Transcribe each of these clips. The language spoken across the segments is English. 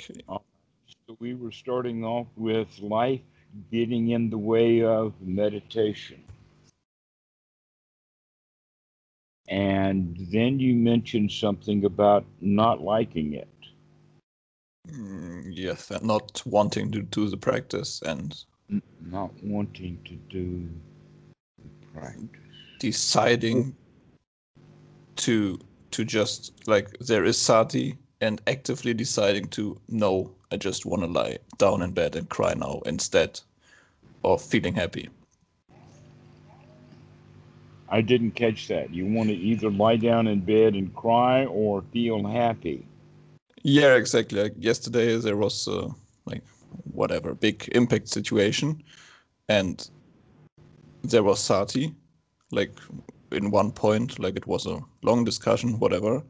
Okay. So we were starting off with life getting in the way of meditation. And then you mentioned something about not liking it. Mm, yes, and not wanting to do the practice and N- Not wanting to do the practice. deciding to to just like there is sati and actively deciding to no, I just want to lie down in bed and cry now instead of feeling happy. I didn't catch that. You want to either lie down in bed and cry or feel happy. Yeah, exactly. Like yesterday, there was uh, like whatever big impact situation, and there was sati, like in one point, like it was a long discussion, whatever,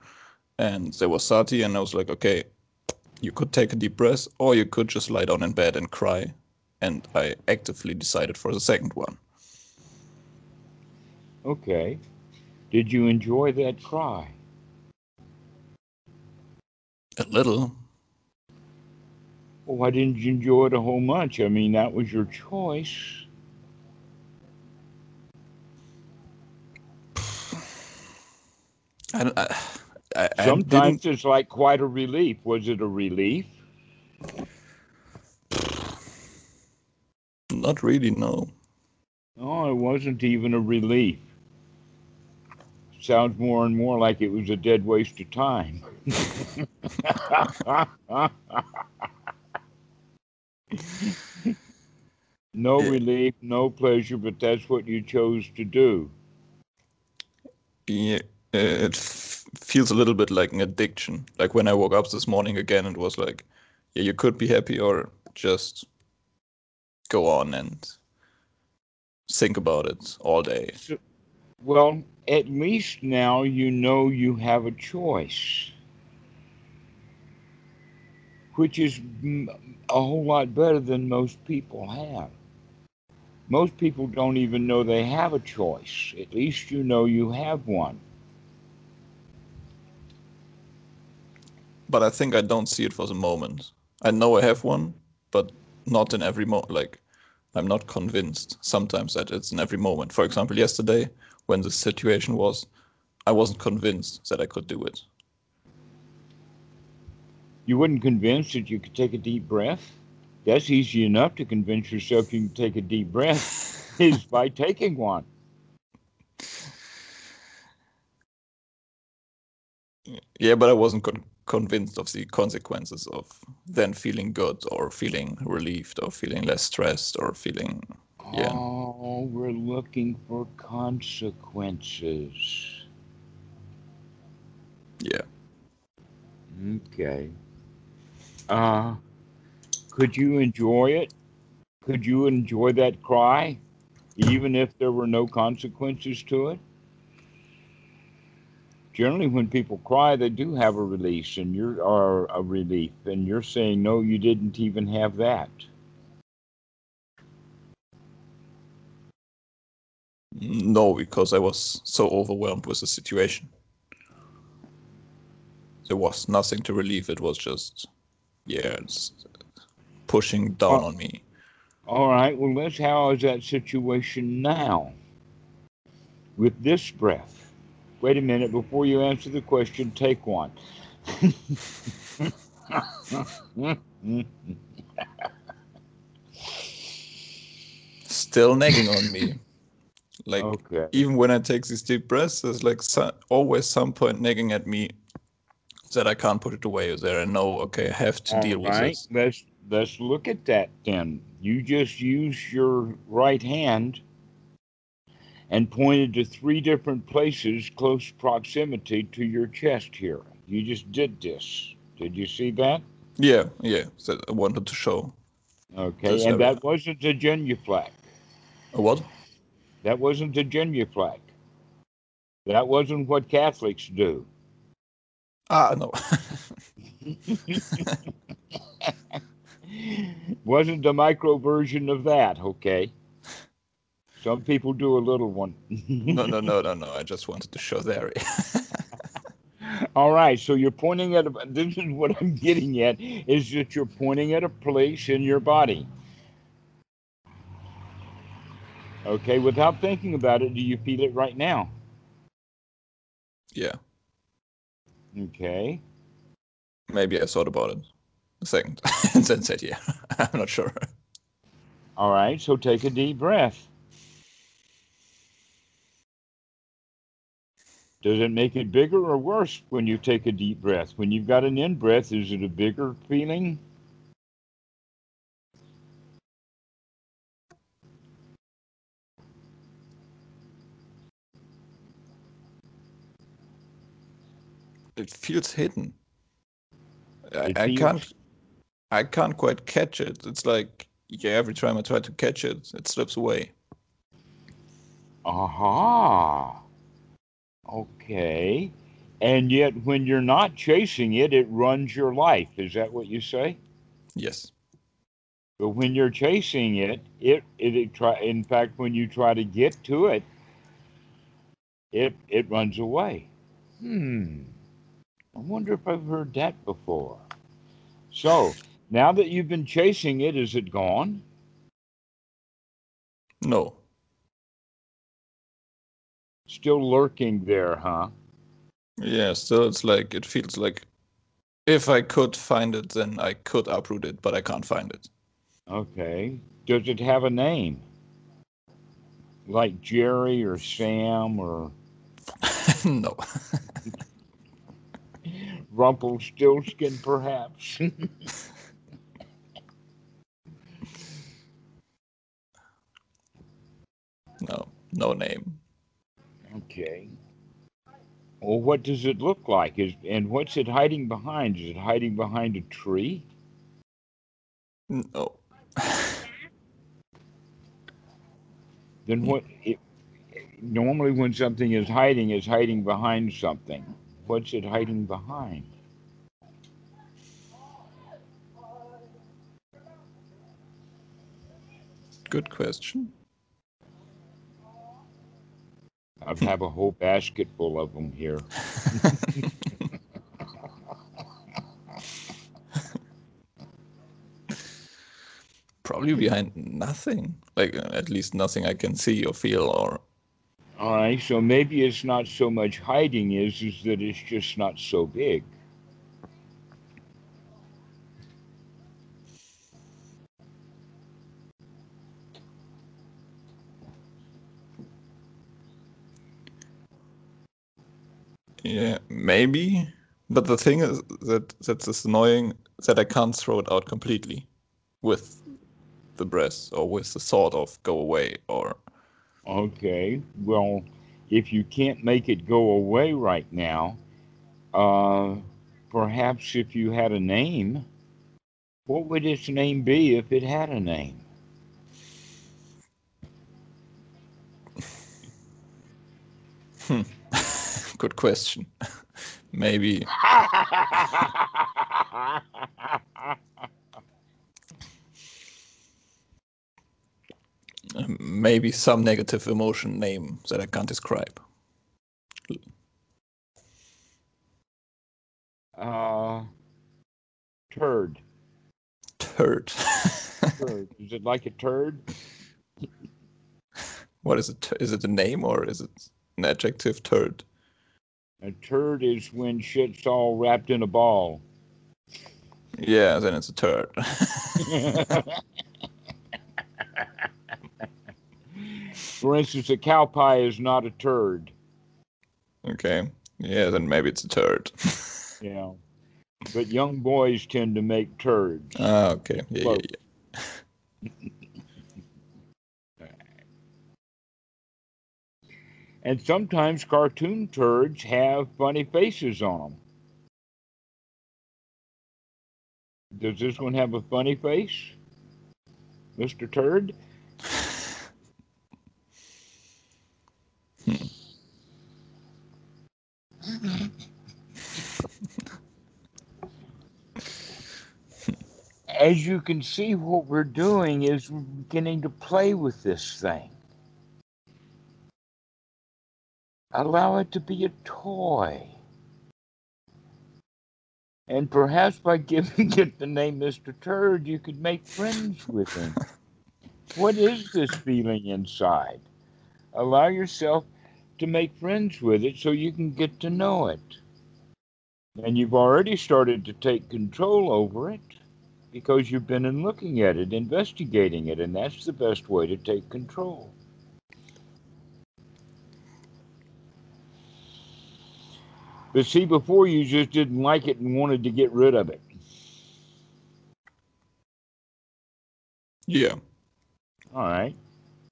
and there was sati, and I was like, okay, you could take a deep breath, or you could just lie down in bed and cry, and I actively decided for the second one. Okay. Did you enjoy that cry? A little, Well, why didn't you enjoy it a whole bunch? I mean, that was your choice. I, don't- I, I, I Sometimes didn't. it's like quite a relief. Was it a relief? Not really, no. Oh, it wasn't even a relief. Sounds more and more like it was a dead waste of time. no Yeah. relief, no pleasure, but that's what you chose to do. Yeah, uh, it f- feels a little bit like an addiction. Like when I woke up this morning again, it was like, yeah, you could be happy or just go on and think about it all day. Well, at least now you know you have a choice, which is a whole lot better than most people have. Most people don't even know they have a choice. At least you know you have one. But I think I don't see it for the moment. I know I have one, but not in every moment. Like, I'm not convinced sometimes that it's in every moment. For example, yesterday, when the situation was, I wasn't convinced that I could do it. You wouldn't convince that you could take a deep breath? That's easy enough to convince yourself you can take a deep breath is by taking one. Yeah, but I wasn't con- convinced of the consequences of then feeling good or feeling relieved or feeling less stressed or feeling. Yeah. Oh, we're looking for consequences. Yeah. Okay. Uh, could you enjoy it? Could you enjoy that cry, even if there were no consequences to it? Generally, when people cry, they do have a release, and you're or a relief, and you're saying no, you didn't even have that. No, because I was so overwhelmed with the situation. There was nothing to relieve. It was just, yeah, it's pushing down Oh. on me. All right. Well, let's. How is that situation now? With this breath. Wait a minute. Before you answer the question, take one. Still nagging on me. Like, okay. even when I take these deep breaths, there's like so, always some point nagging at me that I can't put it away. There, I know, okay, I have to All deal with right. this. Let's let's look at that then. You just use your right hand and pointed to three different places close proximity to your chest here. You just did this. Did you see that? Yeah, yeah, that I wanted to show. Okay. And area. that wasn't a genuflect. A what? That wasn't a genuflect. That wasn't what Catholics do. Ah, no. wasn't a micro version of that, okay? Some people do a little one. no, no, no, no, no. I just wanted to show the area. All right, so you're pointing at a, this is what I'm getting at is that you're pointing at a place in your body. Okay, without thinking about it, do you feel it right now? Yeah. Okay. Maybe I thought about it a second and then said, yeah. I'm not sure. All right, so take a deep breath. Does it make it bigger or worse when you take a deep breath? When you've got an in breath, is it a bigger feeling? It feels hidden. I, It I feels- can't I can't quite catch it. It's like yeah, every time I try to catch it, it slips away. Aha. Okay. And yet, when you're not chasing it, it runs your life. Is that what you say? Yes. But when you're chasing it, it it, it try. In fact, when you try to get to it, it it runs away. Hmm. I wonder if I've heard that before. So now that you've been chasing it, is it gone? No. Still lurking there, huh? Yeah, still it's like it feels like if I could find it then I could uproot it, but I can't find it. Okay. Does it have a name? Like Jerry or Sam or no. Rumpelstiltskin, perhaps? no. No name. Okay. Well, what does it look like? Is and what's it hiding behind? Is it hiding behind a tree? No. Oh. Then what? It, normally, when something is hiding, is hiding behind something. What's it hiding behind? Good question. I have a whole basket full of them here. Probably behind nothing. Like uh, at least nothing I can see or feel or All right, so maybe it's not so much hiding is is that it's just not so big. Yeah, maybe. But the thing is that that's just annoying that I can't throw it out completely with the breath or with the thought of go away or Okay, well, if you can't make it go away right now, uh, perhaps if you had a name, what would its name be if it had a name? Good question. maybe um, maybe some negative emotion name that I can't describe. uh, turd. Turd. Turd. Is it like a turd? what is it? Is it a name or is it an adjective? Turd. A turd is when shit's all wrapped in a ball. Yeah, then it's a turd. For instance, a cow pie is not a turd. okay. Yeah, then maybe it's a turd. yeah. but young boys tend to make turds. ah, okay. Yeah, yeah, yeah. And sometimes cartoon turds have funny faces on them. Does this one have a funny face? Mr. Turd? As you can see, what we're doing is we're beginning to play with this thing. Allow it to be a toy. And perhaps by giving it the name Mr. Turd, you could make friends with him. what is this feeling inside? Allow yourself to make friends with it so you can get to know it. And you've already started to take control over it because you've been in looking at it, investigating it, and that's the best way to take control. But see, before you just didn't like it and wanted to get rid of it. Yeah. All right.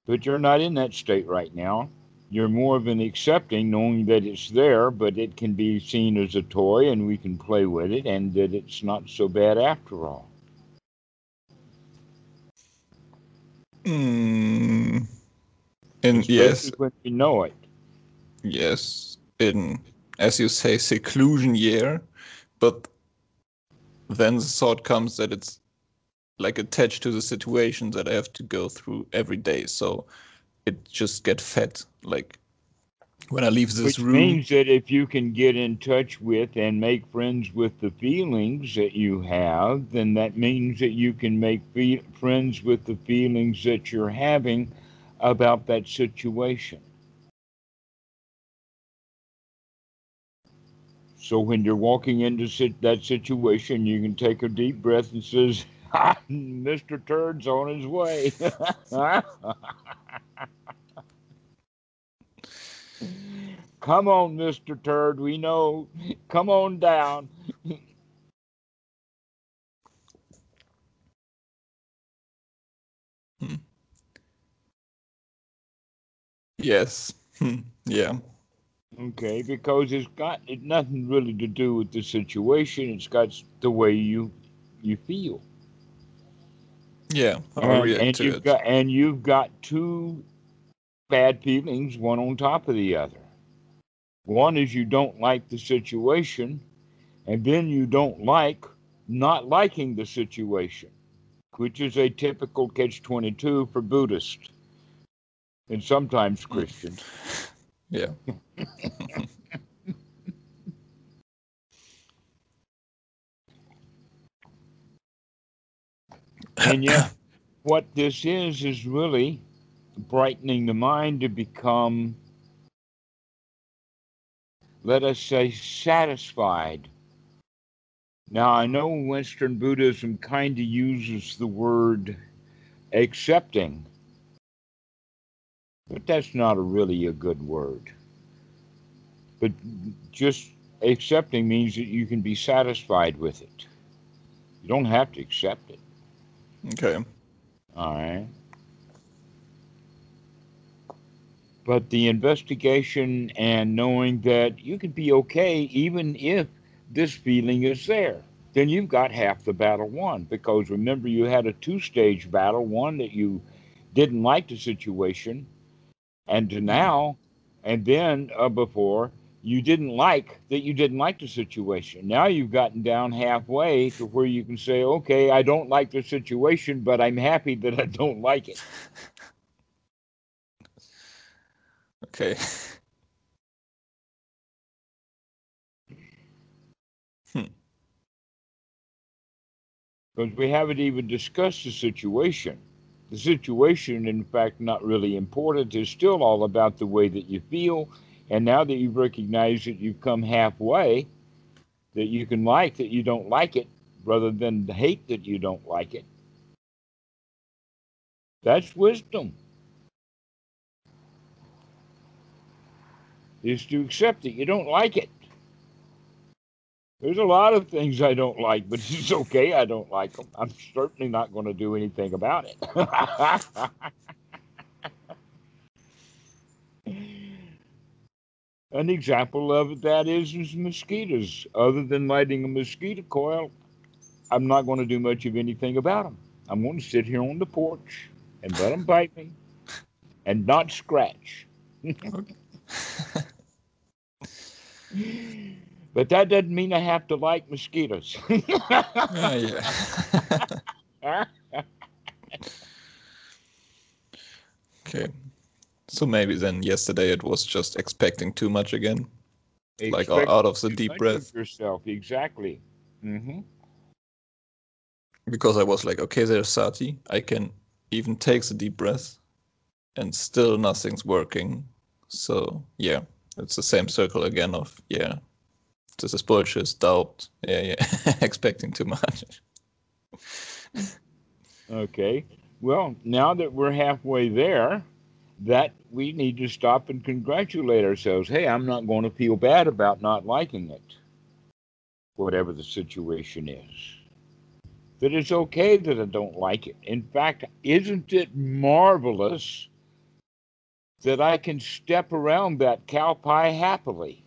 But you're not in that state right now. You're more of an accepting, knowing that it's there, but it can be seen as a toy and we can play with it and that it's not so bad after all. Mm. And Especially yes, when you know it. yes, in as you say, seclusion year, but then the thought comes that it's like attached to the situation that I have to go through every day. So it just get fed. Like when I leave this Which room. means that if you can get in touch with and make friends with the feelings that you have, then that means that you can make fe- friends with the feelings that you're having about that situation. So when you're walking into sit- that situation, you can take a deep breath and says, "Mr. Turd's on his way." Come on, Mr. Turd. We know. Come on down. Yes. Hmm. yeah. Okay, because it's got it nothing really to do with the situation. It's got the way you you feel. Yeah. I'll and, react and to you've it. got and you've got two bad feelings, one on top of the other. One is you don't like the situation, and then you don't like not liking the situation, which is a typical catch twenty two for Buddhists and sometimes hmm. Christians. Yeah. and yet, what this is is really brightening the mind to become, let us say, satisfied. Now, I know Western Buddhism kind of uses the word accepting, but that's not a really a good word. But just accepting means that you can be satisfied with it. You don't have to accept it. Okay. All right. But the investigation and knowing that you can be okay even if this feeling is there, then you've got half the battle won. Because remember, you had a two stage battle one that you didn't like the situation, and to now, and then uh, before, you didn't like that you didn't like the situation. Now you've gotten down halfway to where you can say, okay, I don't like the situation, but I'm happy that I don't like it. Okay. Because we haven't even discussed the situation. The situation, in fact, not really important. It's still all about the way that you feel. And now that you've recognized that you've come halfway, that you can like that you don't like it, rather than hate that you don't like it. That's wisdom. Is to accept that you don't like it. There's a lot of things I don't like, but it's okay. I don't like them. I'm certainly not going to do anything about it. An example of that is, is mosquitoes. Other than lighting a mosquito coil, I'm not going to do much of anything about them. I'm going to sit here on the porch and let them bite me and not scratch. but that doesn't mean I have to like mosquitoes. Ah, yeah. okay. So maybe then yesterday it was just expecting too much again. Like, out of the deep breath. yourself exactly. Mm-hmm. Because I was like, okay, there's Sati. I can even take the deep breath, and still nothing's working. So yeah, it's the same circle again of yeah, this is bullshit, doubt, yeah, yeah, expecting too much. Okay. Well, now that we're halfway there, that we need to stop and congratulate ourselves. Hey, I'm not going to feel bad about not liking it, whatever the situation is. That it's okay that I don't like it. In fact, isn't it marvelous that I can step around that cow pie happily?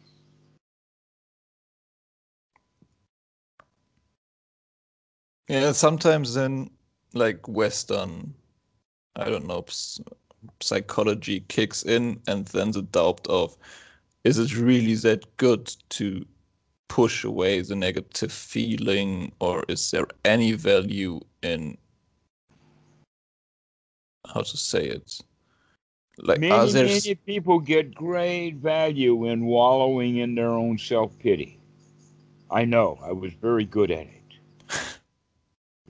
Yeah, sometimes then like Western, I don't know, psychology kicks in, and then the doubt of, is it really that good to push away the negative feeling, or is there any value in how to say it? Like, many, many people get great value in wallowing in their own self pity. I know, I was very good at it.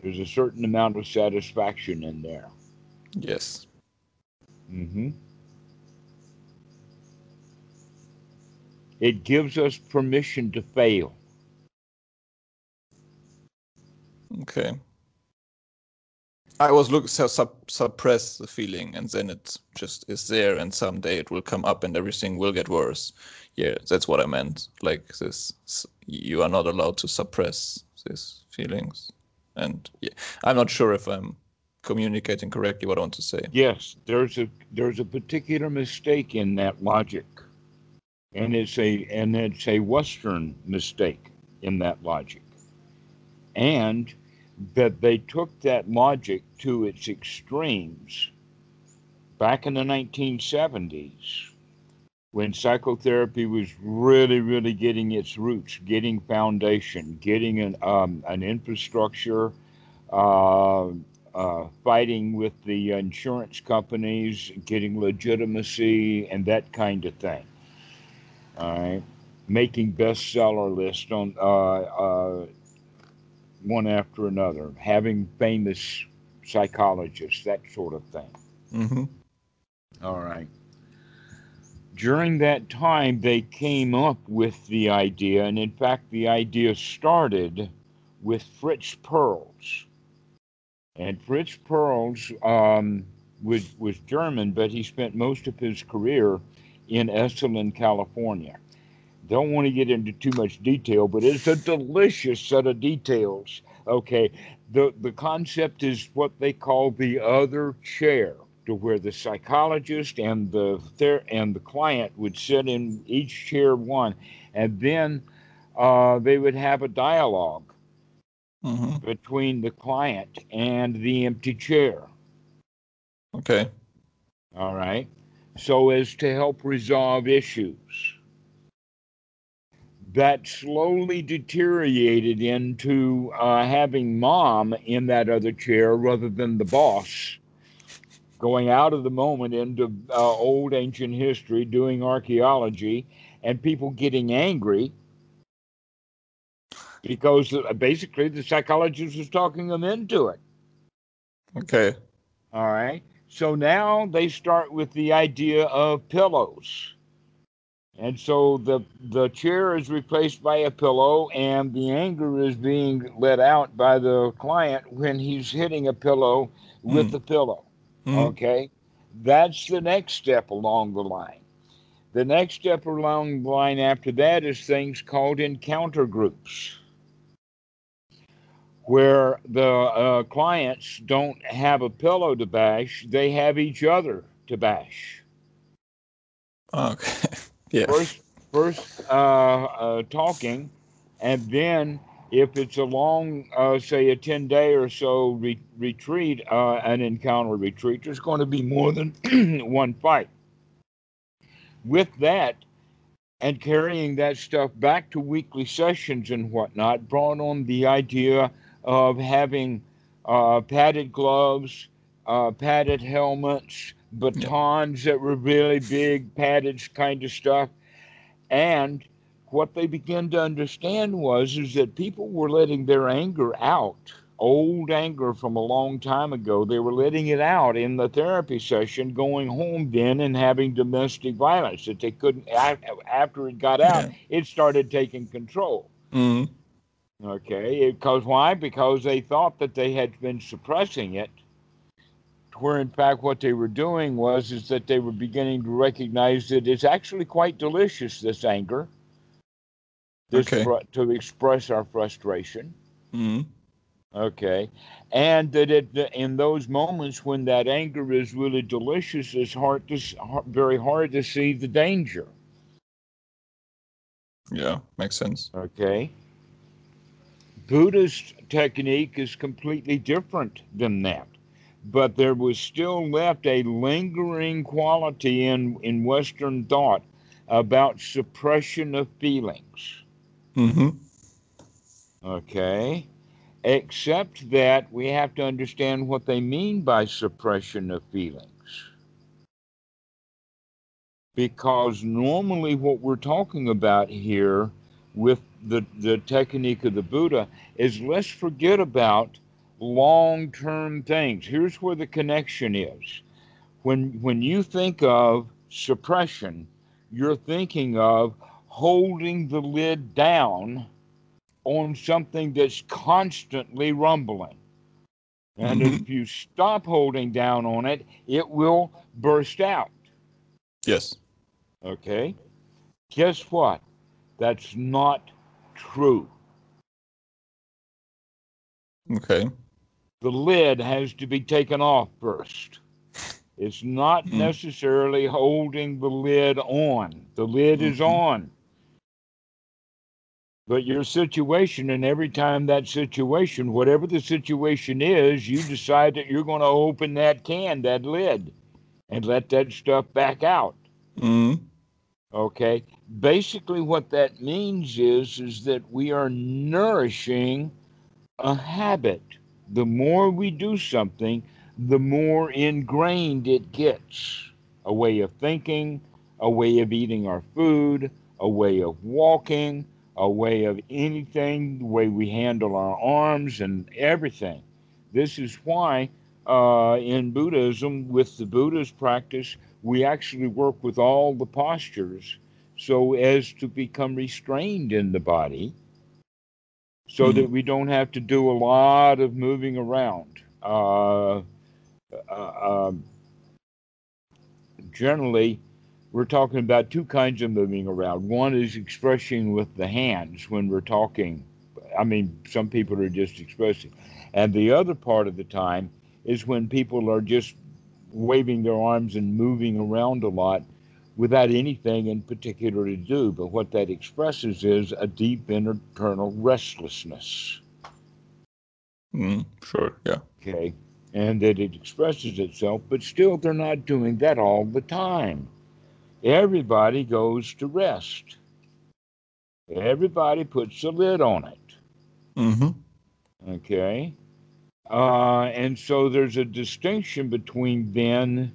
There's a certain amount of satisfaction in there. Yes. Mm-hmm. It gives us permission to fail. Okay. I was look to sup- suppress the feeling, and then it just is there, and someday it will come up, and everything will get worse. Yeah, that's what I meant. Like this, you are not allowed to suppress these feelings and yeah, I'm not sure if I'm communicating correctly what I want to say. Yes, there's a there's a particular mistake in that logic, and it's a and it's a Western mistake in that logic, and that they took that logic to its extremes back in the 1970s when psychotherapy was really, really getting its roots, getting foundation, getting an, um, an infrastructure, uh, uh, fighting with the insurance companies, getting legitimacy, and that kind of thing. All right. Making bestseller lists on uh, uh one after another, having famous psychologists, that sort of thing. Mm-hmm. All right during that time, they came up with the idea, and in fact, the idea started with Fritz Perls. And Fritz Perls um, was, was German, but he spent most of his career in Esalen, California. Don't want to get into too much detail, but it's a delicious set of details. Okay, the, the concept is what they call the other chair to where the psychologist and the ther- and the client would sit in each chair one, and then uh, they would have a dialog mm-hmm. between the client and the empty chair. Okay. All right. So as to help resolve issues. That slowly deteriorated into uh, having mom in that other chair rather than the boss going out of the moment into uh, old ancient history, doing archaeology, and people getting angry because uh, basically the psychologist was talking them into it. Okay. All right. So now they start with the idea of pillows. And so the the chair is replaced by a pillow, and the anger is being let out by the client when he's hitting a pillow with mm. the pillow. Mm-hmm. Okay. That's the next step along the line. The next step along the line after that is things called encounter groups, where the uh, clients don't have a pillow to bash, they have each other to bash. Okay. yeah. First, first uh, uh, talking, and then if it's a long, uh, say, a 10 day or so re- retreat, uh, an encounter retreat, there's going to be more than one fight. With that, and carrying that stuff back to weekly sessions and whatnot, brought on the idea of having uh, padded gloves, uh, padded helmets, batons that were really big, padded kind of stuff, and what they began to understand was is that people were letting their anger out old anger from a long time ago. They were letting it out in the therapy session going home then and having domestic violence that they couldn't after it got out it started taking control. Mm-hmm. okay because why? Because they thought that they had been suppressing it where in fact what they were doing was is that they were beginning to recognize that it's actually quite delicious this anger this okay. fr- to express our frustration mm-hmm. okay and that it in those moments when that anger is really delicious it's hard to very hard to see the danger yeah makes sense okay buddhist technique is completely different than that but there was still left a lingering quality in, in Western thought about suppression of feelings. Mm-hmm. Okay. Except that we have to understand what they mean by suppression of feelings. Because normally, what we're talking about here with the, the technique of the Buddha is let's forget about long term things. Here's where the connection is. When, when you think of suppression, you're thinking of holding the lid down on something that's constantly rumbling. And mm-hmm. if you stop holding down on it, it will burst out. Yes. Okay. Guess what? That's not true. Okay the lid has to be taken off first. It's not mm. necessarily holding the lid on. The lid mm-hmm. is on. But your situation, and every time that situation, whatever the situation is, you decide that you're going to open that can, that lid, and let that stuff back out. Mm. Okay. Basically, what that means is is that we are nourishing a habit the more we do something, the more ingrained it gets. A way of thinking, a way of eating our food, a way of walking, a way of anything, the way we handle our arms and everything. This is why uh, in Buddhism, with the Buddha's practice, we actually work with all the postures so as to become restrained in the body so mm-hmm. that we don't have to do a lot of moving around. Uh, uh, um, generally, we're talking about two kinds of moving around. One is expressing with the hands when we're talking. I mean, some people are just expressing. And the other part of the time is when people are just waving their arms and moving around a lot without anything in particular to do. But what that expresses is a deep internal restlessness. Mm, sure, yeah. Okay. And that it expresses itself, but still they're not doing that all the time. Everybody goes to rest. Everybody puts a lid on it. Mm-hmm. Okay. Uh, and so there's a distinction between then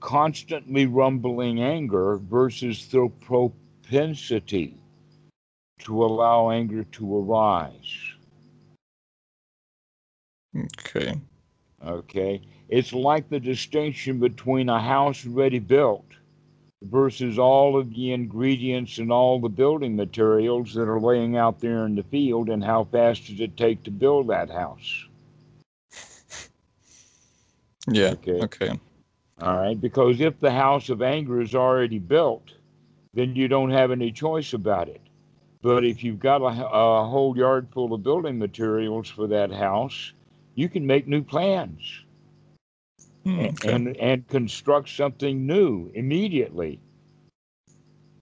constantly rumbling anger versus the propensity to allow anger to arise. Okay. Okay. It's like the distinction between a house ready built versus all of the ingredients and all the building materials that are laying out there in the field and how fast does it take to build that house. Yeah. Okay. Okay. All right, because if the house of anger is already built, then you don't have any choice about it. But if you've got a, a whole yard full of building materials for that house, you can make new plans Hmm, okay. and, and construct something new immediately.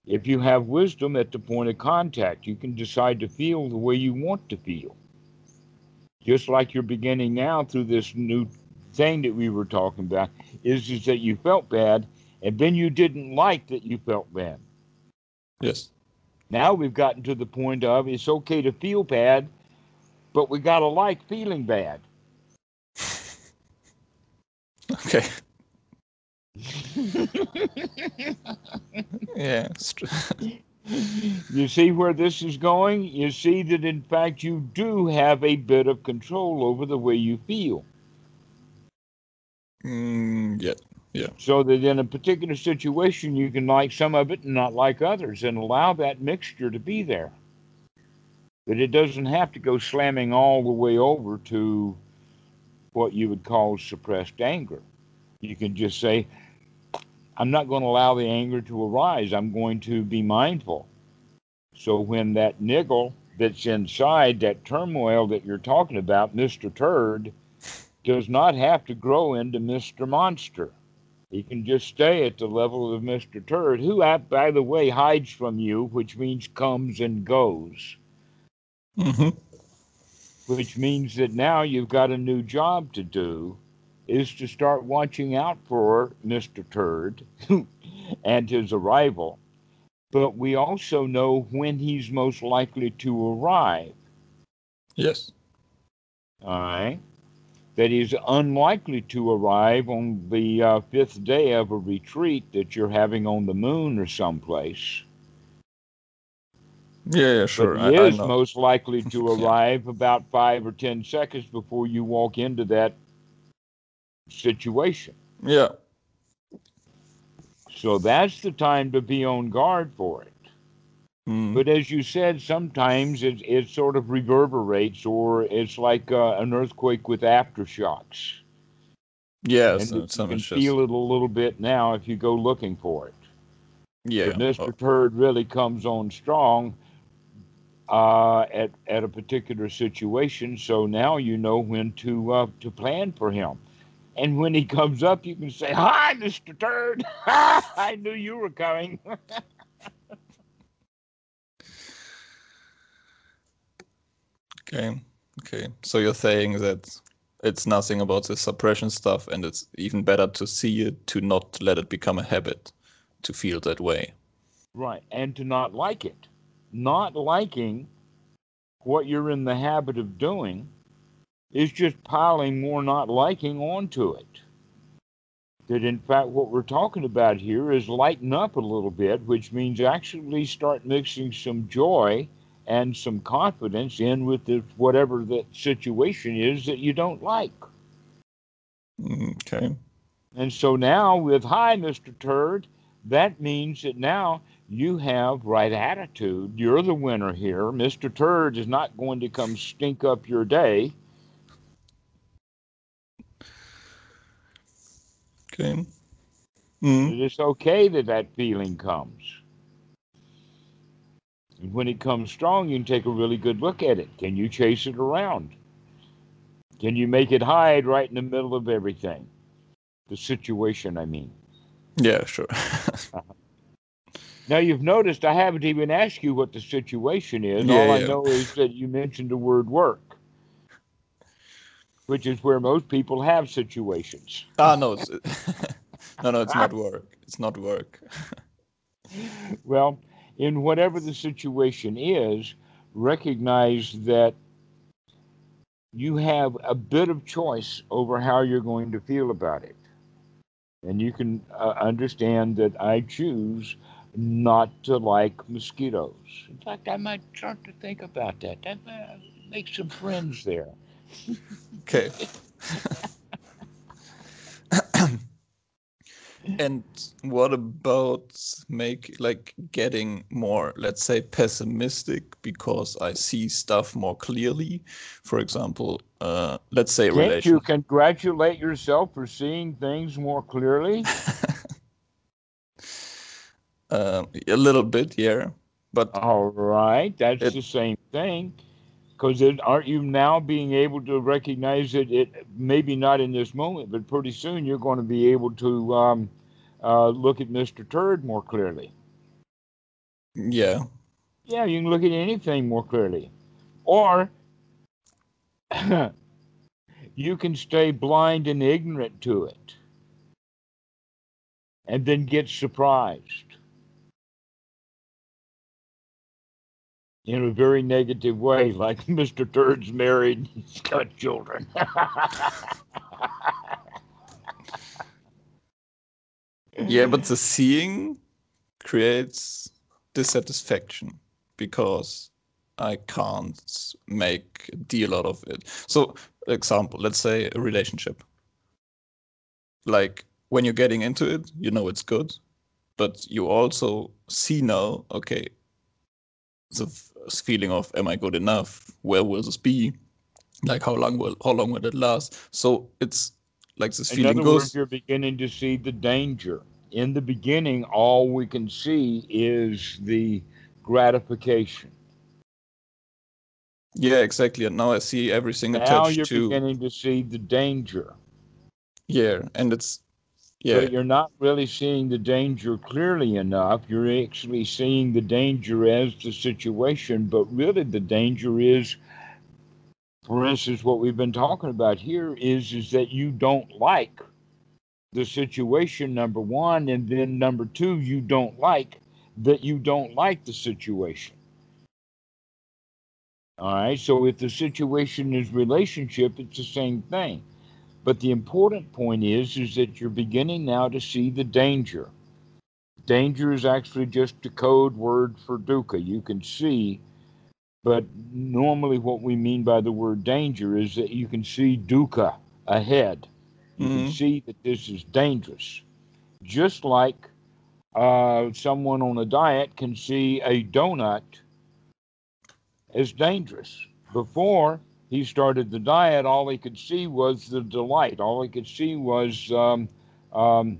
If you have wisdom at the point of contact, you can decide to feel the way you want to feel. Just like you're beginning now through this new thing that we were talking about is is that you felt bad and then you didn't like that you felt bad. Yes. Now we've gotten to the point of it's okay to feel bad, but we got to like feeling bad. Okay. yeah. you see where this is going? You see that in fact you do have a bit of control over the way you feel. Mm, yeah. Yeah. So that in a particular situation you can like some of it and not like others and allow that mixture to be there. That it doesn't have to go slamming all the way over to what you would call suppressed anger. You can just say, I'm not going to allow the anger to arise. I'm going to be mindful. So when that niggle that's inside, that turmoil that you're talking about, Mr. Turd, does not have to grow into Mr. Monster. He can just stay at the level of Mr. Turd, who, by the way, hides from you, which means comes and goes. Mm-hmm. Which means that now you've got a new job to do is to start watching out for Mr. Turd and his arrival. But we also know when he's most likely to arrive. Yes. All right. That he's unlikely to arrive on the uh, fifth day of a retreat that you're having on the moon or someplace. Yeah, yeah, sure. But he I, is I most likely to Yeah. arrive about five or ten seconds before you walk into that situation. Yeah. So that's the time to be on guard for it. Mm. But as you said, sometimes it, it sort of reverberates or it's like uh, an earthquake with aftershocks. yes. and uh, you can just feel it a little bit now if you go looking for it. yeah. But Mr. oh, Turd really comes on strong uh, at, at a particular situation. So now you know when to, uh, to plan for him. And when he comes up, you can say, Hi, Mr. Turd. I knew you were coming. Okay. Okay. So you're saying that it's nothing about the suppression stuff, and it's even better to see it to not let it become a habit to feel that way. Right. And to not like it. Not liking what you're in the habit of doing is just piling more not liking onto it. That in fact, what we're talking about here is lighten up a little bit, which means actually start mixing some joy and some confidence in with the, whatever the situation is that you don't like. Mm, Okay. And so now, with Hi, Mr. Turd, that means that now you have right attitude. You're the winner here. Mr. Turd is not going to come stink up your day. Okay. Mm. It is okay that that feeling comes. And when it comes strong, you can take a really good look at it. Can you chase it around? Can you make it hide right in the middle of everything? The situation, I mean. Yeah. Sure. Now you've noticed I haven't even asked you what the situation is. Yeah, All I yeah. know is that you mentioned the word work, which is where most people have situations. ah no. No no. It's not work. It's not work. Well, in whatever the situation is, recognize that you have a bit of choice over how you're going to feel about it. And you can uh, understand that I choose not to like mosquitoes. In fact, I might start to think about that. That uh, make some friends there. Okay. and what about make like getting more, let's say, pessimistic because I see stuff more clearly? For example, uh, let's say Can't relation. you congratulate yourself for seeing things more clearly? Um, a little bit, yeah. But All right, that's It- the same thing. Because aren't you now being able to recognize that it maybe not in this moment, but pretty soon you're going to be able to um, uh, look at Mr. Turd more clearly. yeah, Yeah, you can look at anything more clearly, or you can stay blind and ignorant to it, and then get surprised. In a very negative way, like Mr. Turd's married, he's got children. yeah, but the seeing creates dissatisfaction because I can't make a deal out of it. So, example, let's say a relationship. Like when you're getting into it, you know it's good, but you also see now, okay, the feeling of am I good enough? Where will this be? Like how long will how long will it last? So it's like this In feeling other goes. words, you're beginning to see the danger. In the beginning, all we can see is the gratification. Yeah, exactly. And now I see everything Now attached you're to beginning to see the danger. yeah, and it's yeah, But you're not really seeing the danger clearly enough. You're actually seeing the danger as the situation, but really the danger is, for instance, what we've been talking about here is is that you don't like the situation, number one, and then number two, you don't like that you don't like the situation. All right. So if the situation is relationship, it's the same thing. But the important point is, is that you're beginning now to see the danger. Danger is actually just a code word for dukkha. You can see, but normally what we mean by the word danger is that you can see dukkha ahead. You can Mhm. see that this is dangerous. Just like uh, someone on a diet can see a donut as dangerous. Before he started the diet, all he could see was the delight. All he could see was um, um,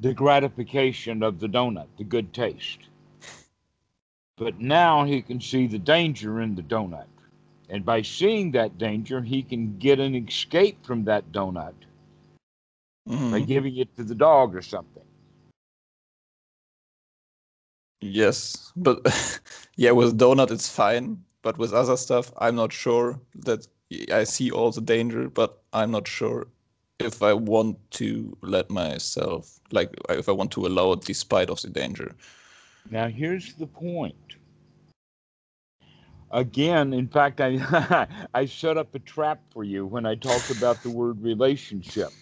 the gratification of the donut, the good taste. But now he can see the danger in the donut. And by seeing that danger, he can get an escape from that donut by mhm. giving it to the dog or something. yes, but yeah, with donut it's fine, but with other stuff, I'm not sure that I see all the danger, but I'm not sure if I want to let myself like if I want to allow it despite of the danger. Now, here's the point. Again, in fact, I I set up a trap for you when I talked about the word relationship.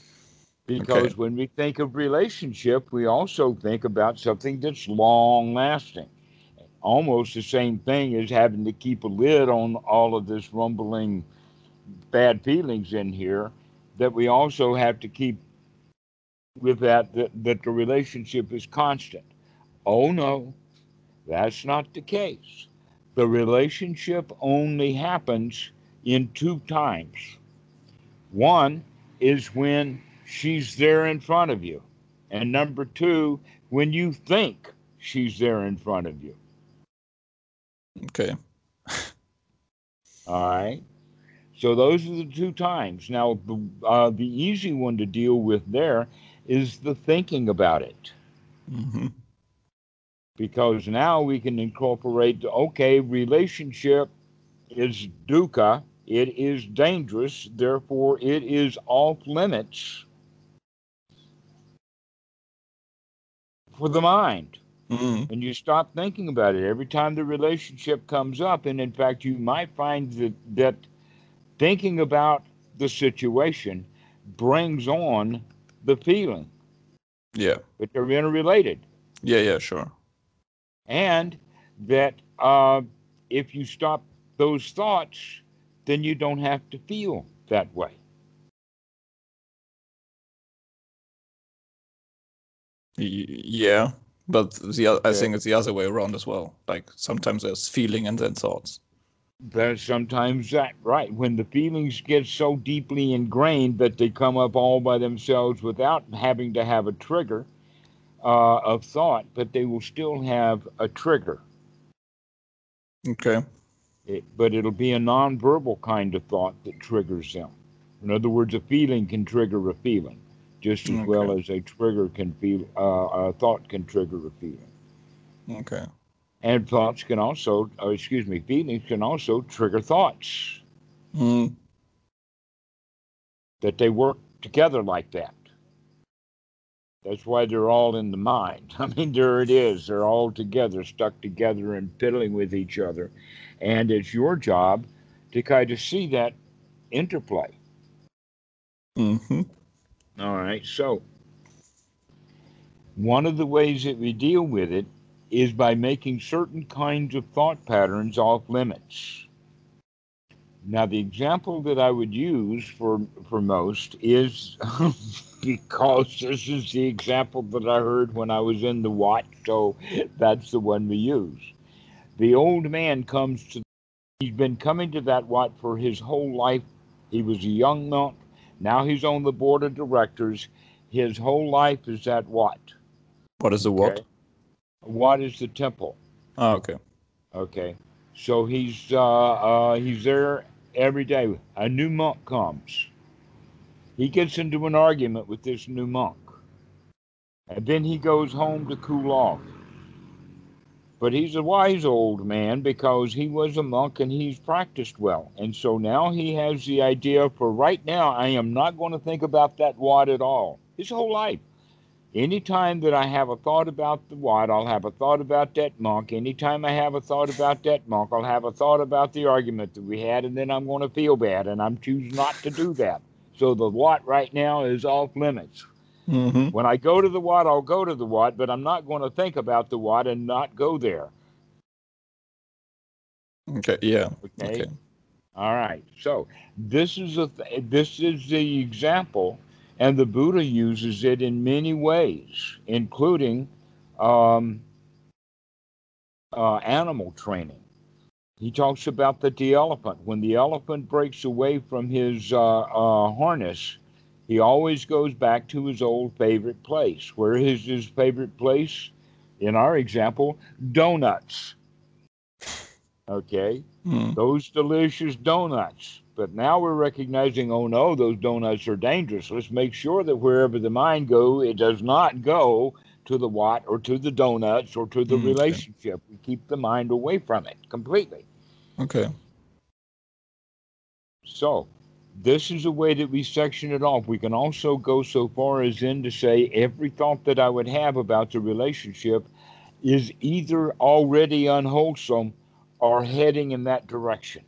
Because when we think of relationship, we also think about something that's long lasting. Almost the same thing as having to keep a lid on all of this rumbling bad feelings in here, that we also have to keep with that, that, that the relationship is constant. Oh no, that's not the case. The relationship only happens in two times. One is when she's there in front of you, and number two, when you think she's there in front of you. Okay. All right. So those are the two times. Now, the, uh, the easy one to deal with there is the thinking about it. hmm because now we can incorporate okay relationship is dukkha it is dangerous therefore it is off limits for the mind hmm and you stop thinking about it every time the relationship comes up and in fact you might find that that thinking about the situation brings on the feeling Yeah. but they're interrelated Yeah. Yeah. Sure. and that uh, if you stop those thoughts, then you don't have to feel that way. Yeah. But the I Okay. think it's the other way around as well. Like sometimes there's feeling and then thoughts. There's sometimes that, right, when the feelings get so deeply ingrained that they come up all by themselves without having to have a trigger uh, of thought, but they will still have a trigger. Okay. It, but it'll be a nonverbal kind of thought that triggers them. In other words, a feeling can trigger a feeling, just as well as a trigger can feel. Uh, a thought can trigger a feeling, Okay. and thoughts can also, uh, excuse me, feelings can also trigger thoughts. Mm. That they work together like that. That's why they're all in the mind. I mean, there it is. They're all together, stuck together, and fiddling with each other. And it's your job to kind of see that interplay. hmm All right. So, one of the ways that we deal with it is by making certain kinds of thought patterns off limits. Now, the example that I would use for for most is because this is the example that I heard when I was in the Wat, so that's the one we use. The old man comes to, he's been coming to that Wat for his whole life. He was a young monk. Now he's on the board of directors. His whole life is at Wat? What is the Wat? Okay. Wat is the temple. Ah, okay. Okay. So he's uh, uh, he's there every day. A new monk comes. He gets into an argument with this new monk. And then he goes home to cool off. But he's a wise old man because he was a monk and he's practiced well. And so now he has the idea for right now, I am not going to think about that Wat at all. His whole life. Anytime that I have a thought about the Wat, I'll have a thought about that monk. Anytime I have a thought about that monk, I'll have a thought about the argument that we had, and then I'm going to feel bad, and I'm choosing not to do that. So the Wat right now is off limits. Mm-hmm. When I go to the Wat, I'll go to the Wat, but I'm not going to think about the Wat and not go there. Okay. Yeah. Okay. Okay. All right. So this is a th- this is the example, and the Buddha uses it in many ways, including um, uh, animal training. He talks about the, the elephant. When the elephant breaks away from his uh, uh, harness, he always goes back to his old favorite place. Where is his favorite place? In our example, donuts. Okay Mm. those delicious donuts. But now we're recognizing, oh no, those donuts are dangerous. Let's make sure that wherever the mind go, it does not go to the Wat or to the donuts or to the Mm, okay. relationship. We keep the mind away from it completely. Okay. So this is a way that we section it off. We can also go so far as in to say every thought that I would have about the relationship is either already unwholesome or heading in that direction.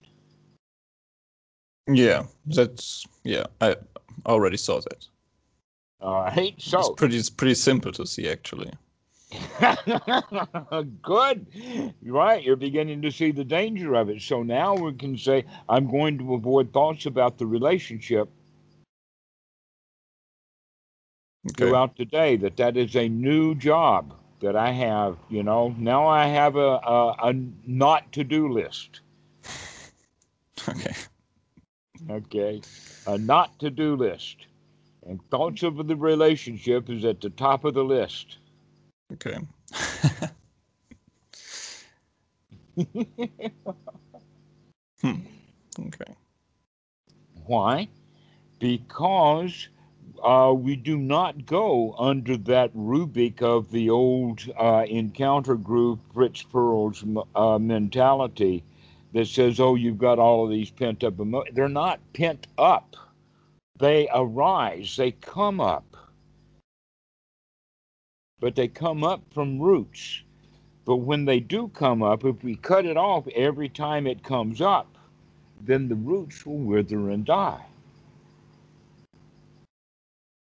Yeah. That's yeah. I already saw that. All right. It's So pretty. It's pretty simple to see actually. Good. Right. You're beginning to see the danger of it. So now we can say, I'm going to avoid thoughts about the relationship Okay. throughout the day, that that is a new job that I have. You know, now I have a, a, a not to do list. Okay. Okay. A not to do list. And thoughts of the relationship is at the top of the list. Okay. hmm. Okay. Why? Because uh, we do not go under that rubric of the old uh, encounter group, Fritz Perls' uh, mentality that says, oh, you've got all of these pent up emotions. They're not pent up, they arise, they come up. But they come up from roots. But when they do come up, if we cut it off every time it comes up, then the roots will wither and die.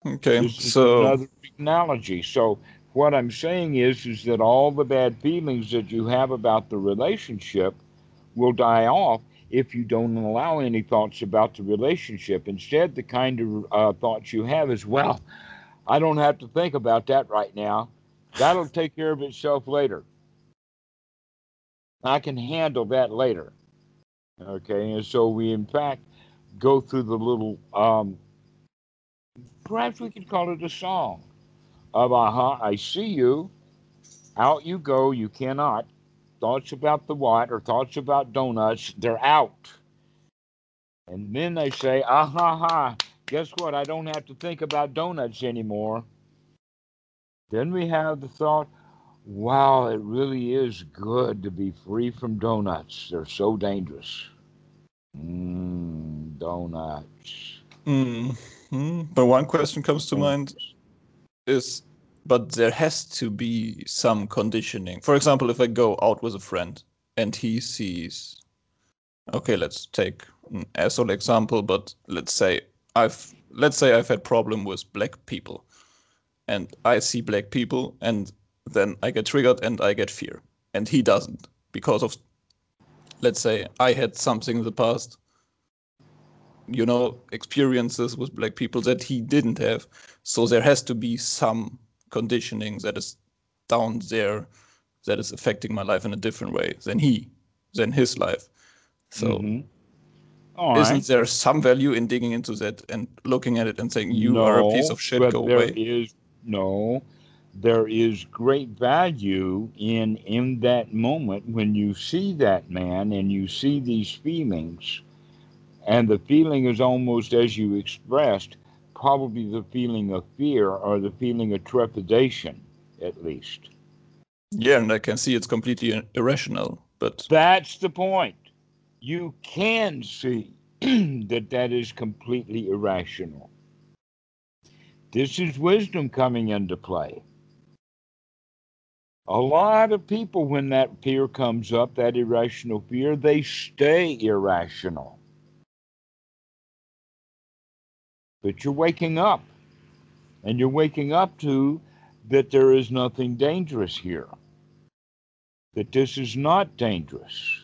Okay. So another analogy. So what I'm saying is, is that all the bad feelings that you have about the relationship will die off if you don't allow any thoughts about the relationship. Instead, the kind of uh, thoughts you have is, well, I don't have to think about that right now. That'll take care of itself later. I can handle that later. Okay, and so we, in fact, go through the little um, perhaps we could call it a song of aha i see you out you go you cannot thoughts about the Wat or thoughts about donuts they're out and then they say aha ha guess what? I don't have to think about donuts anymore. Then we have the thought wow it really is good to be free from donuts. They're so dangerous. Mm, donuts. Mm, mm, but one question comes to mind is but there has to be some conditioning. For example, if I go out with a friend and he sees okay, let's take an asshole example, but let's say I've let's say I've had problem with black people and I see black people and then I get triggered and I get fear. And he doesn't because of, let's say, I had something in the past, you know, experiences with black people that he didn't have. So there has to be some conditioning that is down there that is affecting my life in a different way than he, than his life. So. Mm-hmm. Mhm. Isn't right. there some value in digging into that and looking at it and saying you no, are a piece of shit, go there away? is- no, there is great value in in that moment when you see that man and you see these feelings, and the feeling is almost as you expressed, probably the feeling of fear or the feeling of trepidation, at least. Yeah, and I can see it's completely irrational, but That's the point. You can see that that is completely irrational. This is wisdom coming into play. A lot of people, when that fear comes up, that irrational fear, they stay irrational. But you're waking up, and you're waking up to that there is nothing dangerous here, that this is not dangerous.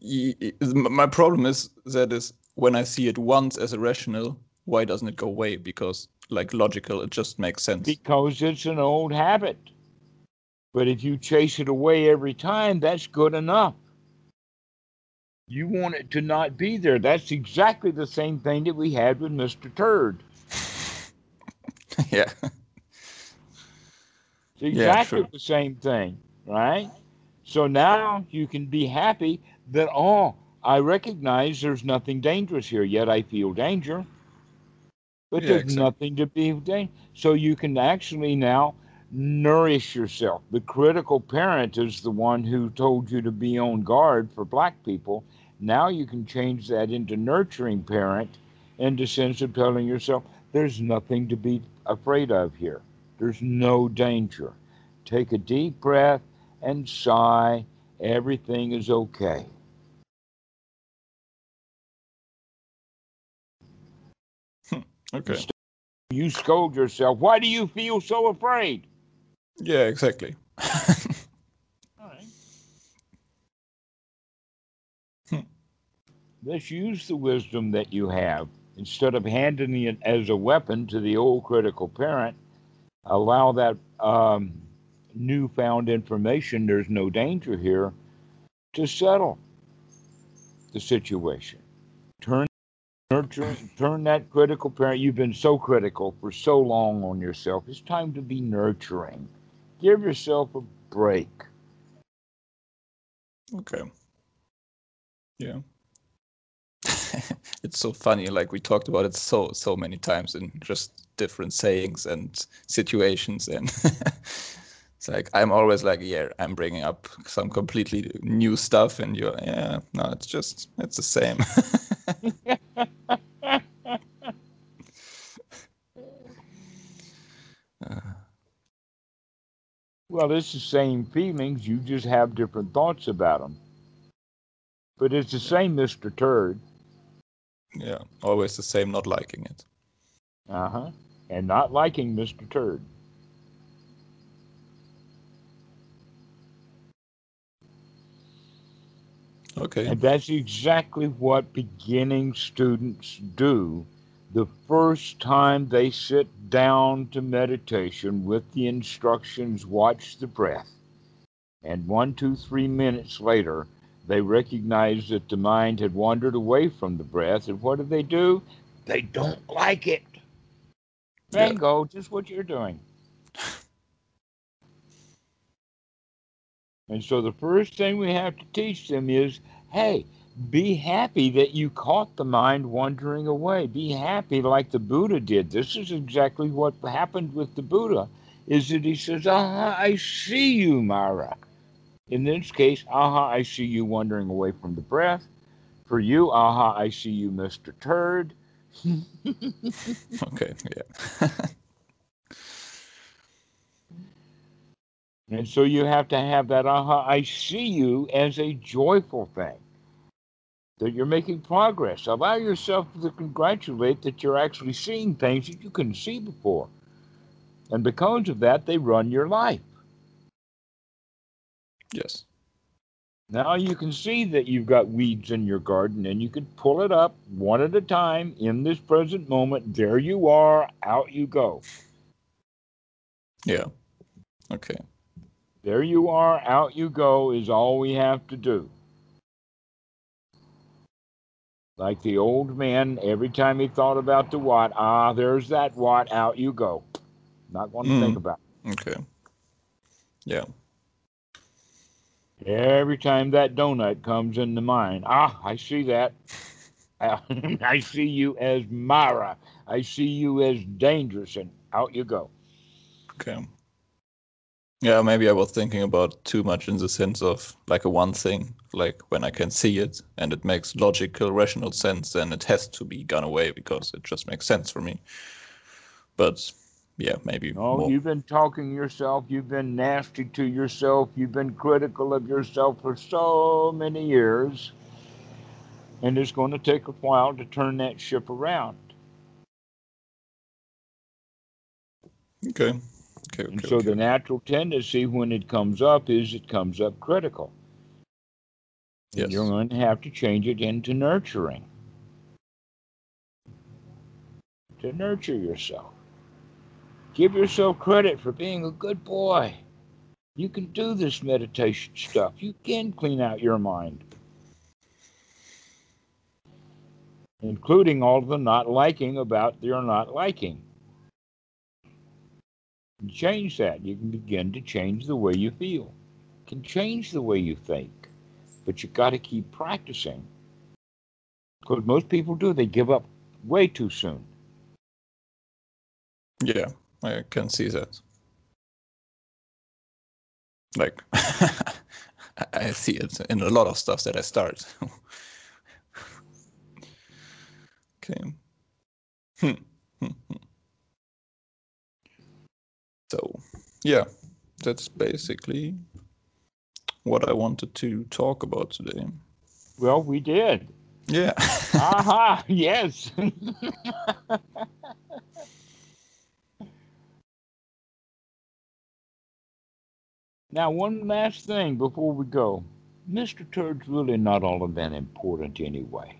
My problem is that is when I see it once as irrational, why doesn't it go away? Because like logical, it just makes sense. because it's an old habit. But if you chase it away every time, that's good enough. You want it to not be there. That's exactly the same thing that we had with Mr. Turd. yeah, It's exactly true. the same thing, right? So now you can be happy that, oh, I recognize there's nothing dangerous here, yet I feel danger. But Yeah, there's exactly. nothing to be dangerous. So you can actually now nourish yourself. The critical parent is the one who told you to be on guard for black people. Now you can change that into nurturing parent in the sense of telling yourself there's nothing to be afraid of here. There's no danger. Take a deep breath and sigh. Everything is okay. Okay, You scold yourself. Why do you feel so afraid? yeah, exactly. All right. Hmm. Let's use the wisdom that you have. Instead of handing it as a weapon to the old critical parent, allow that um, newfound information, there's no danger here, to settle the situation. Turn nurture, turn that critical parent. You've been so critical for so long on yourself. It's time to be nurturing. Give yourself a break. Okay. Yeah. it's so funny. Like we talked about it so so many times in just different sayings and situations, and it's like I'm always like, yeah, I'm bringing up some completely new stuff, and you're, yeah, no, it's just it's the same. Well, it's the same feelings. You just have different thoughts about them. But it's the same, Mr. Turd. yeah, always the same. Not liking it. Uh huh. And not liking Mr. Turd. Okay. And that's exactly what beginning students do the first time they sit down to meditation with the instructions watch the breath. And one, two, three minutes later, they recognize that the mind had wandered away from the breath. And what do they do? They don't like it. Yeah. Just what you're doing. And so the first thing we have to teach them is hey, be happy that you caught the mind wandering away. Be happy like the Buddha did. This is exactly what happened with the Buddha, is that he says, Aha, I see you, Mara. In this case, aha, I see you wandering away from the breath. For you, aha, I see you, Mr. Turd. Okay. Yeah. And so you have to have that aha, I see you as a joyful thing. That you're making progress. Allow yourself to congratulate that you're actually seeing things that you couldn't see before. And because of that, they run your life. Yes. Now you can see that you've got weeds in your garden and you can pull it up one at a time in this present moment. There you are, out you go. Yeah. Okay. There you are, out you go is all we have to do. Like the old man, every time he thought about the Wat, ah, there's that Wat, out you go. Not going to Mm. think about it. Okay. Yeah. Every time that donut comes into mind, ah, I see that. I see you as Mara. I see you as dangerous, and out you go. Okay. Yeah, maybe I was thinking about too much in the sense of like a one thing, like when I can see it and it makes logical, rational sense, then it has to be gone away because it just makes sense for me. But yeah, maybe No, more. you've been talking yourself. You've been nasty to yourself. You've been critical of yourself for so many years. And it's going to take a while to turn that ship around. Okay. Okay. And so okay. the natural tendency when it comes up is it comes up critical. And Yes. You're going to have to change it into nurturing. To nurture yourself. Give yourself credit for being a good boy. You can do this meditation stuff. You can clean out your mind. Including all the not liking about your not liking. Change that. You can begin to change the way you feel. can change the way you think but you got to keep practicing. Because most people do, they give up way too soon. Yeah, I can see that. Like, I see it in a lot of stuff that I start. okay. Hmm. So, yeah, that's basically what I wanted to talk about today. Well, we did. Yeah. Uh-huh, Aha, yes. now, one last thing before we go. Mr. Turd's really not all of that important anyway.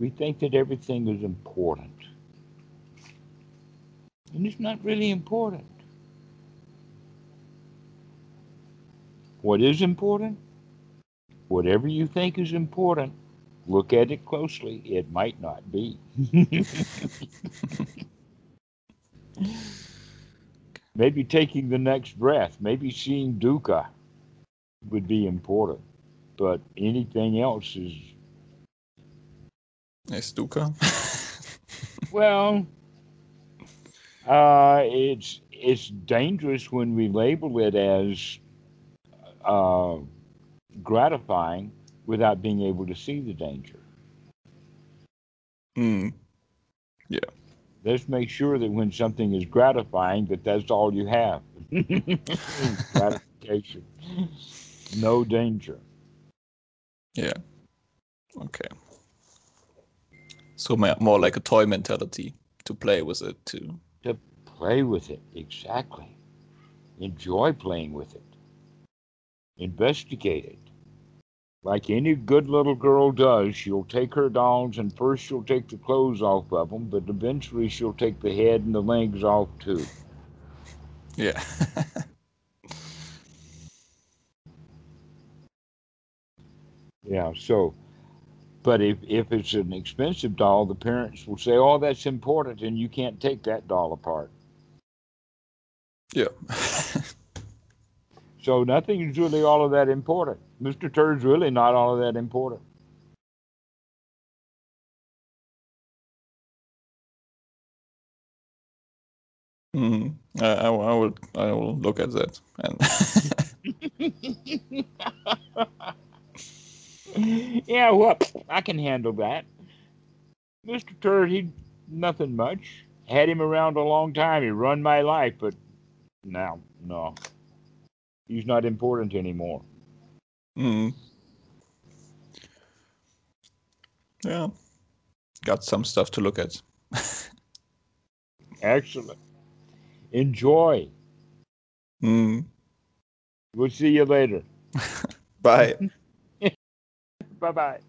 We think that everything is important. And it's not really important. What is important? Whatever you think is important, look at it closely. It might not be. maybe taking the next breath, maybe seeing dukkha would be important. But anything else is, Nice dukkha. well, uh, it's it's dangerous when we label it as uh, gratifying without being able to see the danger. mm. Let's make sure that when something is gratifying, that that's all you have. Gratification. No danger. Yeah. Okay. So more like a toy mentality to play with it too. Play with it. Exactly. Enjoy playing with it. Investigate it. Like any good little girl does, she'll take her dolls and first she'll take the clothes off of them, but eventually she'll take the head and the legs off too. Yeah. Yeah, so, but if, if it's an expensive doll, the parents will say, oh, that's important, and you can't take that doll apart. yeah. So nothing is really all of that important. Mr. Turd's really not all of that important. mm. I, I, I will I will look at that and yeah, well, I can handle that. Mr. Turd, he nothing much. Had him around a long time. He run my life, but now, no. He's not important anymore. mm. yeah. Got some stuff to look at. Excellent. Enjoy. Mm. We'll see you later. Bye. Bye bye.